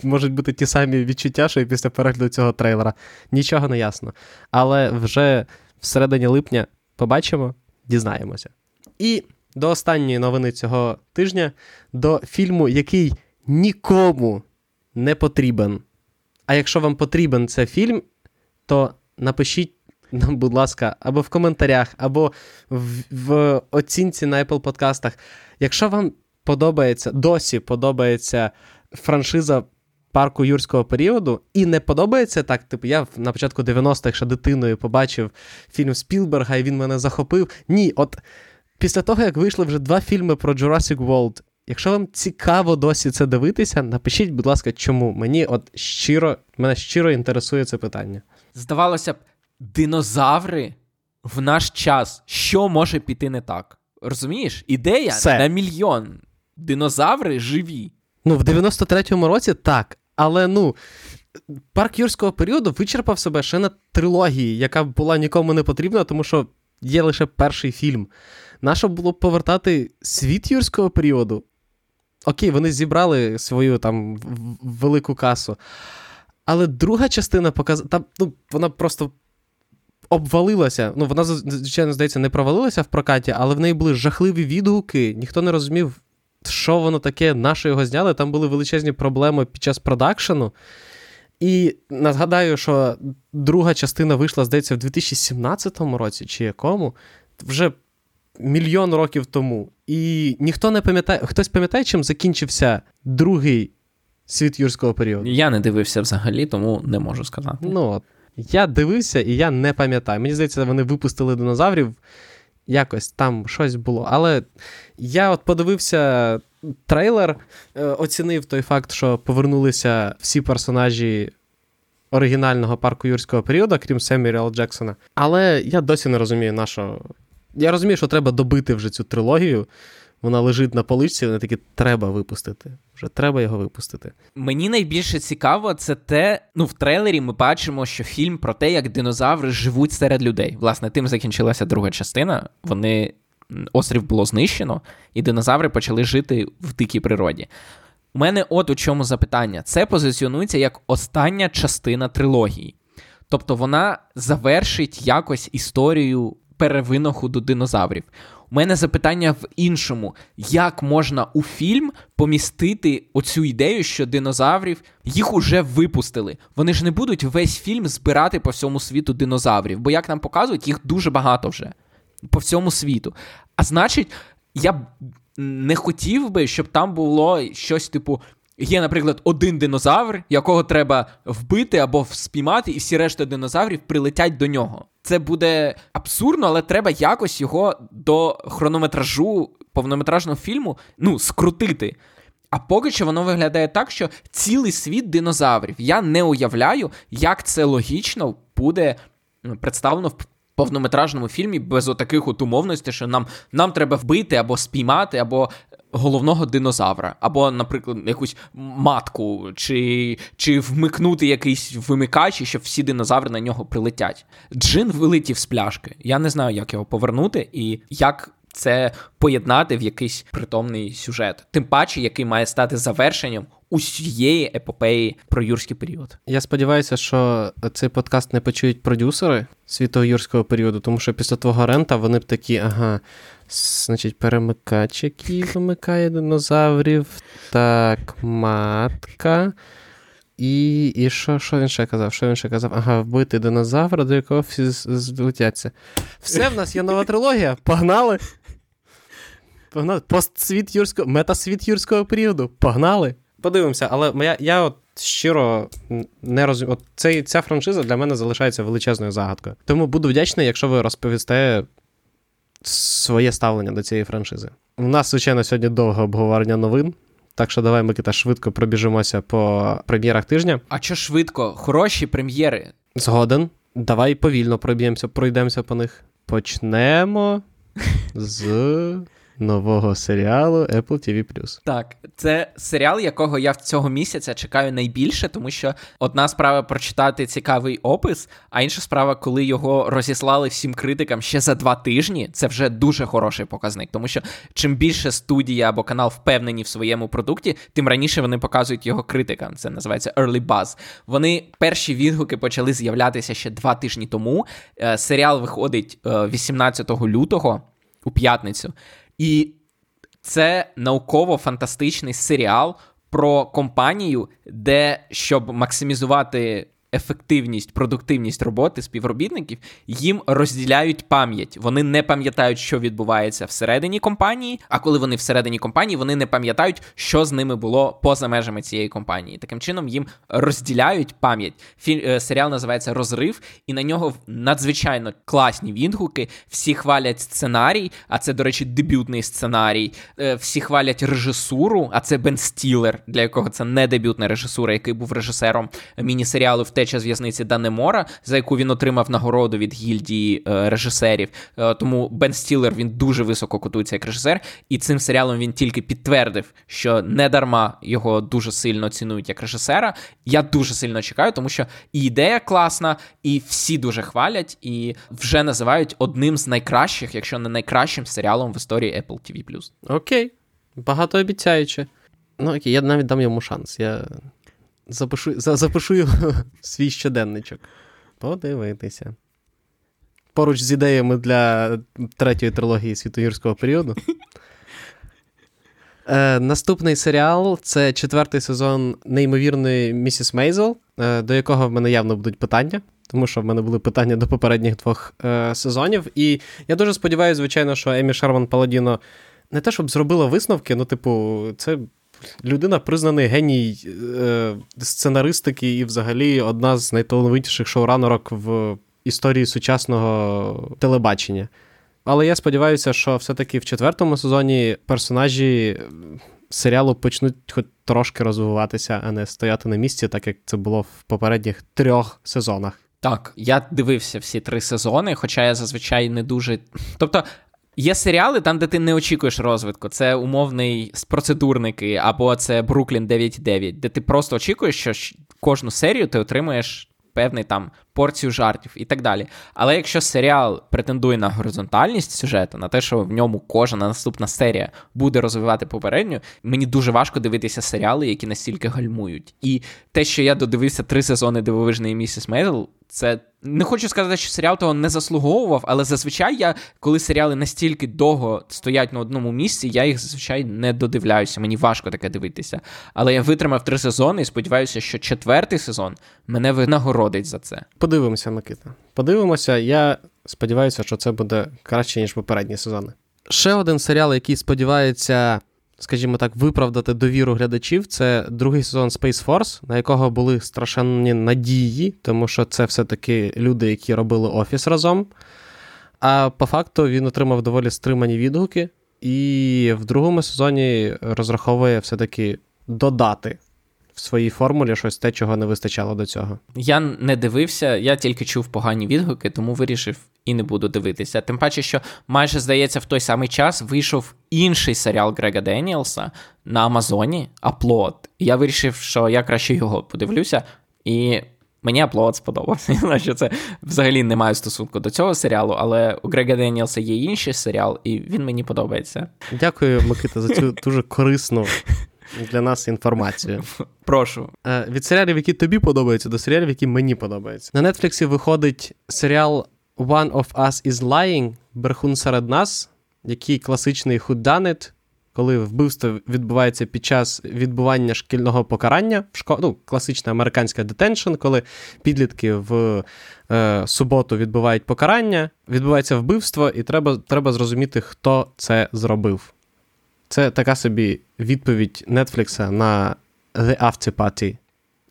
можуть бути ті самі відчуття, що і після перегляду цього трейлера. Нічого не ясно. Але вже всередині липня побачимо, дізнаємося. І до останньої новини цього тижня, до фільму, який нікому не потрібен. А якщо вам потрібен цей фільм, то напишіть нам, будь ласка, або в коментарях, або в, в оцінці на Apple подкастах. Якщо вам подобається, досі подобається франшиза парку юрського періоду, і не подобається так, типу, я на початку 90-х ще дитиною побачив фільм Спілберга, і він мене захопив. Ні, от після того, як вийшли вже два фільми про Jurassic World, Якщо вам цікаво досі це дивитися, напишіть, будь ласка, чому. Мені от щиро, мене щиро інтересує це питання. Здавалося б, динозаври в наш час, що може піти не так? Розумієш? Ідея Все. на мільйон. Динозаври живі. Ну, в 93-му році так. Але ну, парк юрського періоду вичерпав себе ще на трилогії, яка була нікому не потрібна, тому що є лише перший фільм. Нащо було повертати світ юрського періоду? Окей, вони зібрали свою там велику касу. Але друга частина показала. Ну, вона просто обвалилася. Ну, вона, звичайно, здається, не провалилася в прокаті, але в неї були жахливі відгуки. Ніхто не розумів, що воно таке, на що його зняли. Там були величезні проблеми під час продакшену. І нагадаю, що друга частина вийшла, здається, в 2017 році, чи якому. Вже мільйон років тому. І ніхто не пам'ятає, хтось пам'ятає, чим закінчився другий світ юрського періоду? Я не дивився взагалі, тому не можу сказати. Ну от. Я дивився і я не пам'ятаю. Мені здається, вони випустили динозаврів. Якось там щось було. Але я от подивився трейлер, е, оцінив той факт, що повернулися всі персонажі оригінального парку юрського періоду, крім Семюріала Джексона. Але я досі не розумію, на що я розумію, що треба добити вже цю трилогію. Вона лежить на поличці, вони такі треба випустити. Вже треба його випустити. Мені найбільше цікаво, це те, ну в трейлері ми бачимо, що фільм про те, як динозаври живуть серед людей. Власне, тим закінчилася друга частина. Вони острів було знищено, і динозаври почали жити в дикій природі. У мене от у чому запитання: це позиціонується як остання частина трилогії. Тобто вона завершить якось історію перевинаходу динозаврів. У мене запитання в іншому: як можна у фільм помістити оцю ідею, що динозаврів їх уже випустили? Вони ж не будуть весь фільм збирати по всьому світу динозаврів, бо як нам показують, їх дуже багато вже по всьому світу. А значить, я б не хотів би, щоб там було щось типу Є, наприклад, один динозавр, якого треба вбити або спіймати, і всі решта динозаврів прилетять до нього. Це буде абсурдно, але треба якось його до хронометражу повнометражного фільму ну, скрутити. А поки що воно виглядає так, що цілий світ динозаврів. Я не уявляю, як це логічно буде представлено в повнометражному фільмі без отаких от умовностей, що нам нам треба вбити або спіймати, або головного динозавра, або, наприклад, якусь матку, чи чи вмикнути якийсь вимикач, щоб всі динозаври на нього прилетять. Джин вилетів з пляшки. Я не знаю, як його повернути і як. Це поєднати в якийсь притомний сюжет, тим паче, який має стати завершенням усієї епопеї про юрський період. Я сподіваюся, що цей подкаст не почують продюсери світового юрського періоду, тому що після твого рента вони б такі, ага, Значить, перемикач, який вимикає динозаврів. Так, матка. І і що що він ще казав? Що він ще казав? Ага, вбити динозавра, до якого всі злетяться. Все, в нас є нова трилогія. Погнали! Погнали. Постсвіт юрського, метасвіт юрського періоду. Погнали! Подивимося, але я, я от щиро не розумію. От цей, ця франшиза для мене залишається величезною загадкою. Тому буду вдячний, якщо ви розповісте своє ставлення до цієї франшизи. У нас, звичайно, сьогодні довге обговорення новин. Так що давай, Микита, швидко пробіжимося по прем'єрах тижня. А що швидко? Хороші прем'єри. Згоден. Давай повільно проб'ємося, пройдемося по них. Почнемо з нового серіалу Apple TV+. Так, це серіал, якого я цього місяця чекаю найбільше, тому що одна справа прочитати цікавий опис, а інша справа, коли його розіслали всім критикам ще за два тижні, це вже дуже хороший показник. Тому що чим більше студія або канал впевнені в своєму продукті, тим раніше вони показують його критикам. Це називається Early Buzz. Вони перші відгуки почали з'являтися ще два тижні тому. Е, серіал виходить 18 е, лютого у п'ятницю. І це науково-фантастичний серіал про компанію, де щоб максимізувати ефективність, продуктивність роботи співробітників, їм розділяють пам'ять. Вони не пам'ятають, що відбувається всередині компанії. А коли вони всередині компанії, вони не пам'ятають, що з ними було поза межами цієї компанії. Таким чином їм розділяють пам'ять. Філь... Е, серіал називається Розрив, і на нього надзвичайно класні відгуки. Всі хвалять сценарій, а це, до речі, дебютний сценарій. Е, всі хвалять режисуру, а це Бен Стілер, для якого це не дебютна режисура, який був режисером міні-серіалу в втеча з в'язниці Данемора, за яку він отримав нагороду від гільдії е, режисерів. Е, тому Бен Стілер він дуже високо котується як режисер, і цим серіалом він тільки підтвердив, що не дарма його дуже сильно цінують як режисера. Я дуже сильно чекаю, тому що і ідея класна, і всі дуже хвалять, і вже називають одним з найкращих, якщо не найкращим серіалом в історії Apple TV+. Окей, багатообіцяюче. Ну окей, я навіть дам йому шанс. Я запишу запишу його в свій щоденничок. Подивитися. Поруч з ідеями для третьої трилогії світогірського періоду. Е, Наступний серіал це четвертий сезон неймовірної Місіс Мейзел, е, до якого в мене явно будуть питання, тому що в мене були питання до попередніх двох е, сезонів. І я дуже сподіваюся, звичайно, що Емі Шарман Паладіно не те, щоб зробила висновки, ну, типу, це людина признаний геній е, сценаристики і, взагалі, одна з найталановитіших шоуранерок в історії сучасного телебачення. Але я сподіваюся, що все-таки в четвертому сезоні персонажі серіалу почнуть хоч трошки розвиватися, а не стояти на місці, так як це було в попередніх трьох сезонах. Так, я дивився всі три сезони, хоча я зазвичай не дуже. Тобто, Є серіали там, де ти не очікуєш розвитку. Це умовний процедурники, або це Бруклін 9.9, де ти просто очікуєш, що кожну серію ти отримуєш певний там порцію жартів і так далі. Але якщо серіал претендує на горизонтальність сюжету, на те, що в ньому кожна наступна серія буде розвивати попередню, мені дуже важко дивитися серіали, які настільки гальмують. І те, що я додивився три сезони дивовижної місіс Мейдл, це не хочу сказати, що серіал того не заслуговував, але зазвичай я, коли серіали настільки довго стоять на одному місці, я їх зазвичай не додивляюся. Мені важко таке дивитися. Але я витримав три сезони і сподіваюся, що четвертий сезон мене винагородить за це. Подивимося, Микита. Подивимося. Я сподіваюся, що це буде краще, ніж попередні сезони. Ще один серіал, який сподівається скажімо так, виправдати довіру глядачів, це другий сезон Space Force, на якого були страшенні надії, тому що це все-таки люди, які робили офіс разом. А по факту він отримав доволі стримані відгуки, і в другому сезоні розраховує все-таки додати в своїй формулі щось те, чого не вистачало до цього. Я не дивився, я тільки чув погані відгуки, тому вирішив і не буду дивитися. Тим паче, що майже здається, в той самий час вийшов інший серіал Грега Деніелса на Амазоні Upload. Я вирішив, що я краще його подивлюся, і мені Upload сподобався. що це взагалі не має стосунку до цього серіалу, але у Грега Деніелса є інший серіал, і він мені подобається. Дякую, Микита, за цю дуже корисну для нас інформацію. Прошу. Е, від серіалів, які тобі подобаються, до серіалів, які мені подобаються. На Нетфліксі виходить серіал One of Us is Lying Брехун серед нас, який класичний whodunit, коли вбивство відбувається під час відбування шкільного покарання, шко... ну, класична американська детеншн, коли підлітки в е, суботу відбувають покарання, відбувається вбивство, і треба, треба зрозуміти, хто це зробив. Це така собі відповідь Нетфлікса на The After Party.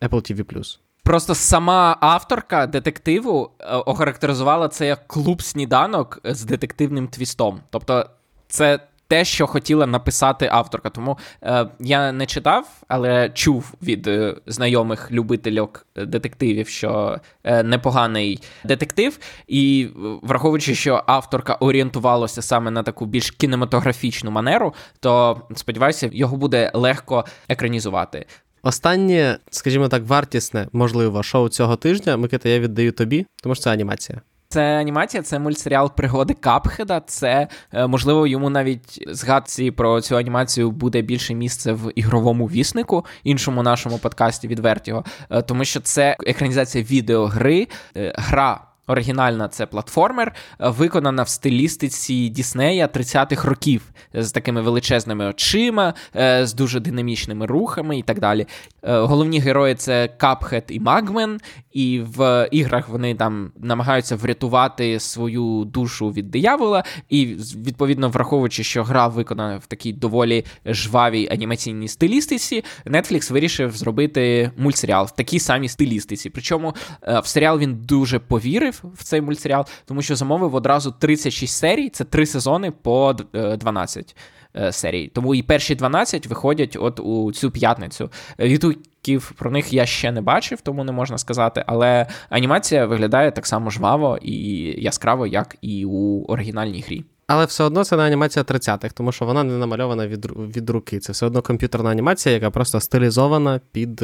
Apple TV+. Просто сама авторка детективу е, охарактеризувала це як клуб сніданок з детективним твістом. Тобто, це те, що хотіла написати авторка. Тому е, я не читав, але чув від е, знайомих любительок детективів, що е, непоганий детектив. І враховуючи, що авторка орієнтувалася саме на таку більш кінематографічну манеру, то сподіваюся, його буде легко екранізувати. Останнє, скажімо так, вартісне, можливо, шоу цього тижня. Микита, я віддаю тобі, тому що це анімація. Це анімація, це мультсеріал пригоди Капхеда. Це е, можливо йому навіть згадці про цю анімацію буде більше місце в ігровому віснику, іншому нашому подкасті відвертього, е, тому що це екранізація відеогри, е, гра. Оригінальна це платформер, виконана в стилістиці Діснея 30-х років з такими величезними очима, з дуже динамічними рухами і так далі. Головні герої це Капхед і Магмен, і в іграх вони там намагаються врятувати свою душу від диявола. І відповідно, враховуючи, що гра виконана в такій доволі жвавій анімаційній стилістиці, Netflix вирішив зробити мультсеріал в такій самій стилістиці. Причому е, в серіал він дуже повірив в цей мультсеріал, тому що замовив одразу 36 серій, це три сезони по 12 е, серій. Тому і перші 12 виходять от у цю п'ятницю. Відгуків про них я ще не бачив, тому не можна сказати. Але анімація виглядає так само жваво і яскраво, як і у оригінальній грі. Але все одно це не анімація 30-х, тому що вона не намальована від від руки. Це все одно комп'ютерна анімація, яка просто стилізована під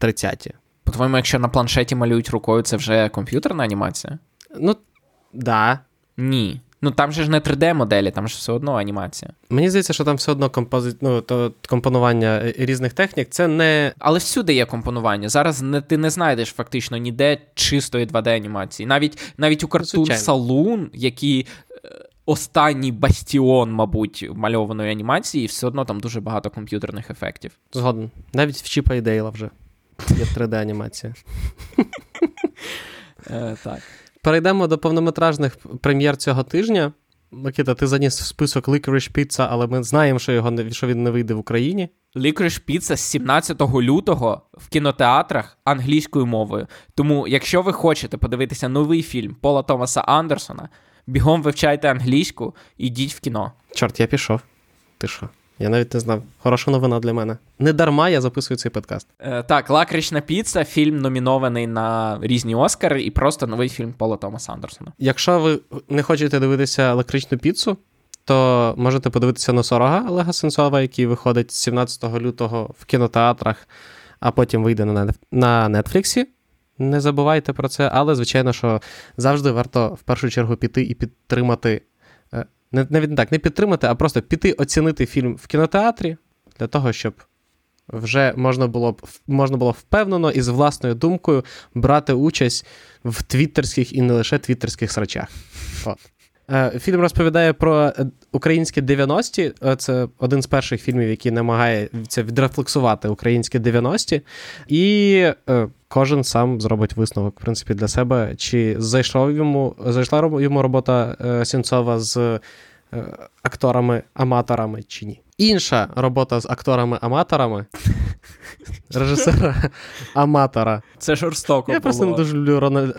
30-ті. Е, По-твоєму, якщо на планшеті малюють рукою, це вже комп'ютерна анімація? Ну, да. Ні. Ну там же ж не 3D-моделі, там ж все одно анімація. Мені здається, що там все одно компози... ну, то компонування різних технік. Це не. Але всюди є компонування. Зараз не, ти не знайдеш фактично ніде чистої 2D-анімації. Навіть навіть у картун Saloon, який е, останній бастіон, мабуть, мальованої анімації, все одно там дуже багато комп'ютерних ефектів. Згоден. Навіть в Чіпа і Дейла вже є 3D-анімація. Е, так. Перейдемо до повнометражних прем'єр цього тижня. Микита, ти заніс в список Licorice Pizza, але ми знаємо, що його не, що він не вийде в Україні. Licorice Pizza з 17 лютого в кінотеатрах англійською мовою. Тому, якщо ви хочете подивитися новий фільм Пола Томаса Андерсона, бігом вивчайте англійську і йдіть в кіно. Чорт, я пішов. Ти що? Я навіть не знав. Хороша новина для мене. Не дарма я записую цей подкаст. Е, так, Лакрична піца, фільм номінований на різні Оскари, і просто новий фільм Пола Томаса Андерсона. Якщо ви не хочете дивитися лакричну піцу, то можете подивитися носорога Олега Сенцова, який виходить 17 лютого в кінотеатрах, а потім вийде на Нетфліксі. Не забувайте про це, але звичайно, що завжди варто в першу чергу піти і підтримати навіть не так, не підтримати, а просто піти оцінити фільм в кінотеатрі для того, щоб вже можна було можна було впевнено і з власною думкою брати участь в твіттерських і не лише твіттерських срачах. От. Е, фільм розповідає про е, українські 90-ті. Е, це один з перших фільмів, який намагається відрефлексувати українські 90-ті. І кожен сам зробить висновок, в принципі, для себе, чи зайшов йому, зайшла йому робота Сінцова з акторами-аматорами чи ні. Інша робота з акторами-аматорами. Режисера аматора. Це жорстоко. Я було. просто не дуже люблю Рона...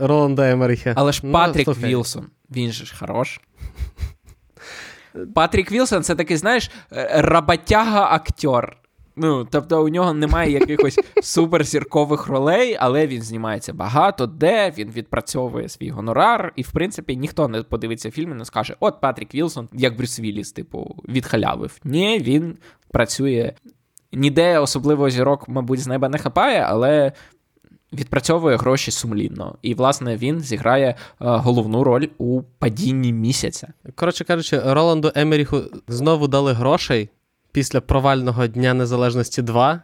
Роланда Емеріха. Але ж ну, Патрік ну, Вілсон, він же ж хорош. Патрік Вілсон це такий, знаєш, роботяга-актер. Ну, тобто у нього немає якихось суперзіркових ролей, але він знімається багато де, він відпрацьовує свій гонорар, і, в принципі, ніхто не подивиться фільм і не скаже: От Патрік Вілсон, як Брюс Вілліс, типу, відхалявив. Ні, він працює ніде особливо зірок, мабуть, з неба не хапає, але. Відпрацьовує гроші сумлінно, і, власне, він зіграє е, головну роль у падінні місяця. Коротше кажучи, Роланду Емеріху знову дали грошей після провального Дня Незалежності 2,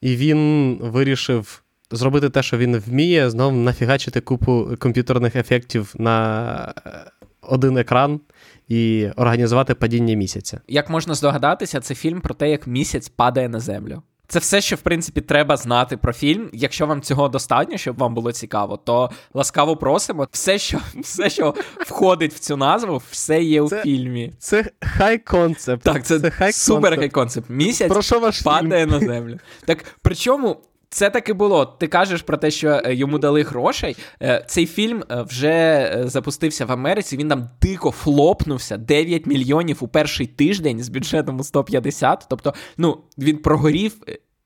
і він вирішив зробити те, що він вміє, знову нафігачити купу комп'ютерних ефектів на е, один екран і організувати падіння місяця. Як можна здогадатися, це фільм про те, як місяць падає на землю. Це все, що в принципі треба знати про фільм. Якщо вам цього достатньо, щоб вам було цікаво, то ласкаво просимо. Все, що все, що входить в цю назву, все є у це, фільмі. Це хай концепт. Так, це, це хай супер хай концепт. Місяць Про що ваш падає фільм? на землю. Так причому Це таки було. Ти кажеш про те, що е, йому дали грошей. Е, цей фільм е, вже запустився в Америці. Він там дико флопнувся 9 мільйонів у перший тиждень з бюджетом у 150. Тобто, ну він прогорів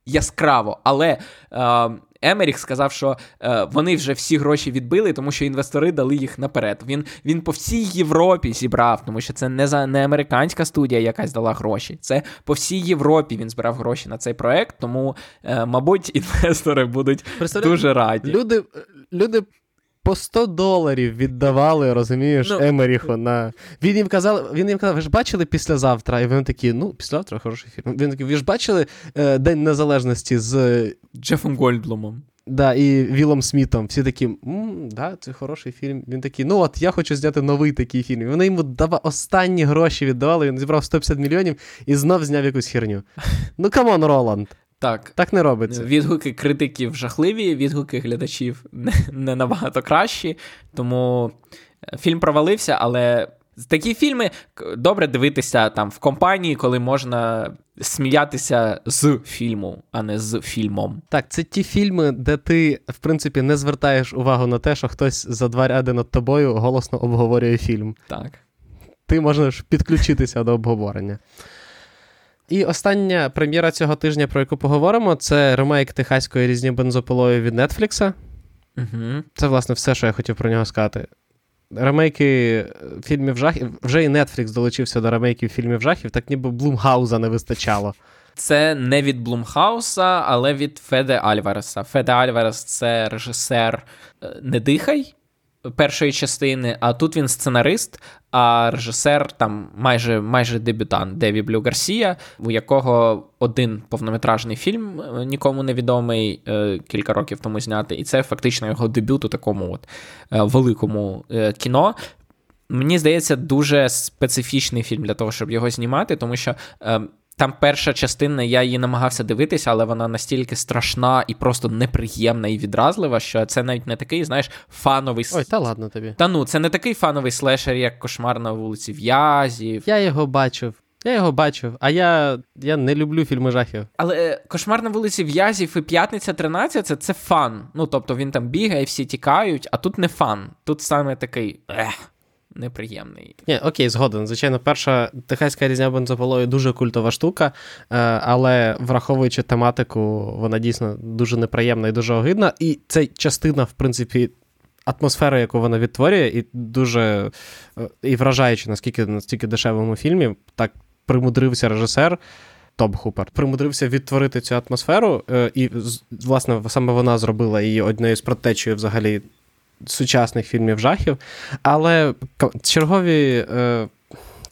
яскраво, але Емеріх сказав, що е, вони вже всі гроші відбили, тому що інвестори дали їх наперед. Він він по всій Європі зібрав, тому що це не за не американська студія, якась дала гроші. Це по всій Європі він збирав гроші на цей проект. Тому, е, мабуть, інвестори будуть дуже раді. Люди, люди по 100 доларів віддавали, розумієш, ну, Емеріху на. Він їм казав, він їм казав, ви ж бачили післязавтра? І вони такі, ну, післязавтра хороший фільм. Він такий, ви ж бачили е, День Незалежності з Джефом Гольдблумом. Да, і Вілом Смітом. Всі такі, М, да, це хороший фільм. Він такий, ну от я хочу зняти новий такий фільм. І вони йому дава... останні гроші віддавали, він зібрав 150 мільйонів і знов зняв якусь херню. Ну come on, Роланд. Так Так не робиться. Відгуки критиків жахливі, відгуки глядачів не, не набагато кращі. Тому е, фільм провалився, але такі фільми добре дивитися там в компанії, коли можна сміятися з фільму, а не з фільмом. Так, це ті фільми, де ти, в принципі, не звертаєш увагу на те, що хтось за два ряди над тобою голосно обговорює фільм. Так. Ти можеш підключитися до обговорення. І остання прем'єра цього тижня, про яку поговоримо, це ремейк техаської різні бензопилою від Нетфлікса. Угу. Це, власне, все, що я хотів про нього сказати. Ремейки фільмів жахів. Вже і Netflix долучився до ремейків фільмів жахів, так ніби Блумгауза не вистачало. Це не від Блумхауса, але від Феде Альвареса. Феде Альварес це режисер е, Не дихай першої частини, а тут він сценарист, а режисер там майже майже дебютант Деві Блю Гарсія, у якого один повнометражний фільм е, нікому не відомий е, кілька років тому знятий, і це фактично його дебют у такому от е, великому кіно. Мені здається, дуже специфічний фільм для того, щоб його знімати, тому що там перша частина, я її намагався дивитися, але вона настільки страшна і просто неприємна і відразлива, що це навіть не такий, знаєш, фановий Ой, та ладно тобі. Та ну, це не такий фановий слешер, як кошмар на вулиці В'язів. Я його бачив. Я його бачив, а я я не люблю фільми жахів. Але е, кошмар на вулиці В'язів і П'ятниця 13 це, це фан. Ну тобто він там бігає, всі тікають, а тут не фан. Тут саме такий. ех неприємний. Ні, Окей, згоден. Звичайно, перша техаська різня бензополою дуже культова штука, е, але враховуючи тематику, вона дійсно дуже неприємна і дуже огидна. І це частина, в принципі. Атмосфера, яку вона відтворює, і дуже е, і вражаючи, наскільки настільки дешевому фільмі, так примудрився режисер Том Хупер, примудрився відтворити цю атмосферу, е, і, власне, саме вона зробила її однією з протечою взагалі сучасних фільмів жахів. Але чергові е,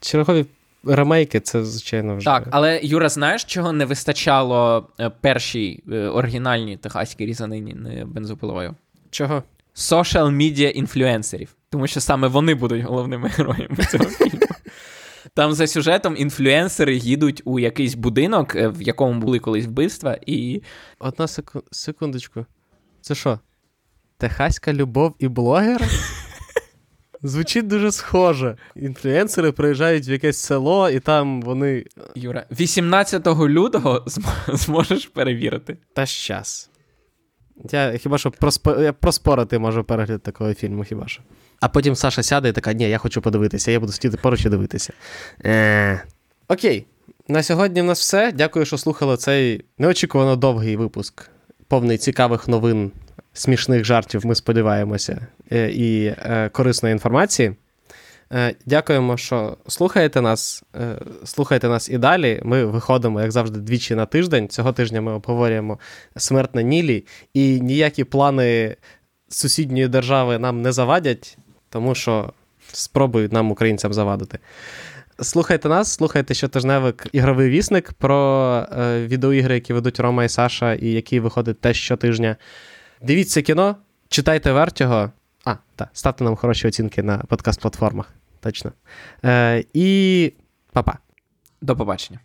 чергові ремейки це, звичайно, вже. Так, але Юра, знаєш, чого не вистачало е, першій е, оригінальній техаській різанині бензопилою? Чого? Social media інфлюенсерів. Тому що саме вони будуть головними героями цього фільму. Там за сюжетом інфлюенсери їдуть у якийсь будинок, е, в якому були колись вбивства, і. Одна секундочку. Це що? Техаська любов і блогер? Звучить дуже схоже. Інфлюенсери приїжджають в якесь село, і там вони. Юра, 18 лютого зможеш перевірити. Та щас. Я хіба що проспо... я проспорити можу перегляд такого фільму, хіба що. А потім Саша сяде і така, ні, я хочу подивитися, я буду сидіти поруч і дивитися. Е... Окей. На сьогодні в нас все. Дякую, що слухали цей неочікувано довгий випуск, повний цікавих новин смішних жартів, ми сподіваємося, е, і е, корисної інформації. Е, дякуємо, що слухаєте нас. Слухайте нас і далі. Ми виходимо, як завжди, двічі на тиждень. Цього тижня ми обговорюємо смерть на Нілі, і ніякі плани сусідньої держави нам не завадять, тому що спробують нам, українцям, завадити. Слухайте нас, слухайте щотижневик ігровий вісник про відеоігри, які ведуть Рома і Саша, і які виходять теж щотижня. Дивіться кіно, читайте Вертіго. А, так, ставте нам хороші оцінки на подкаст-платформах. Точно. Е, І па-па. До побачення.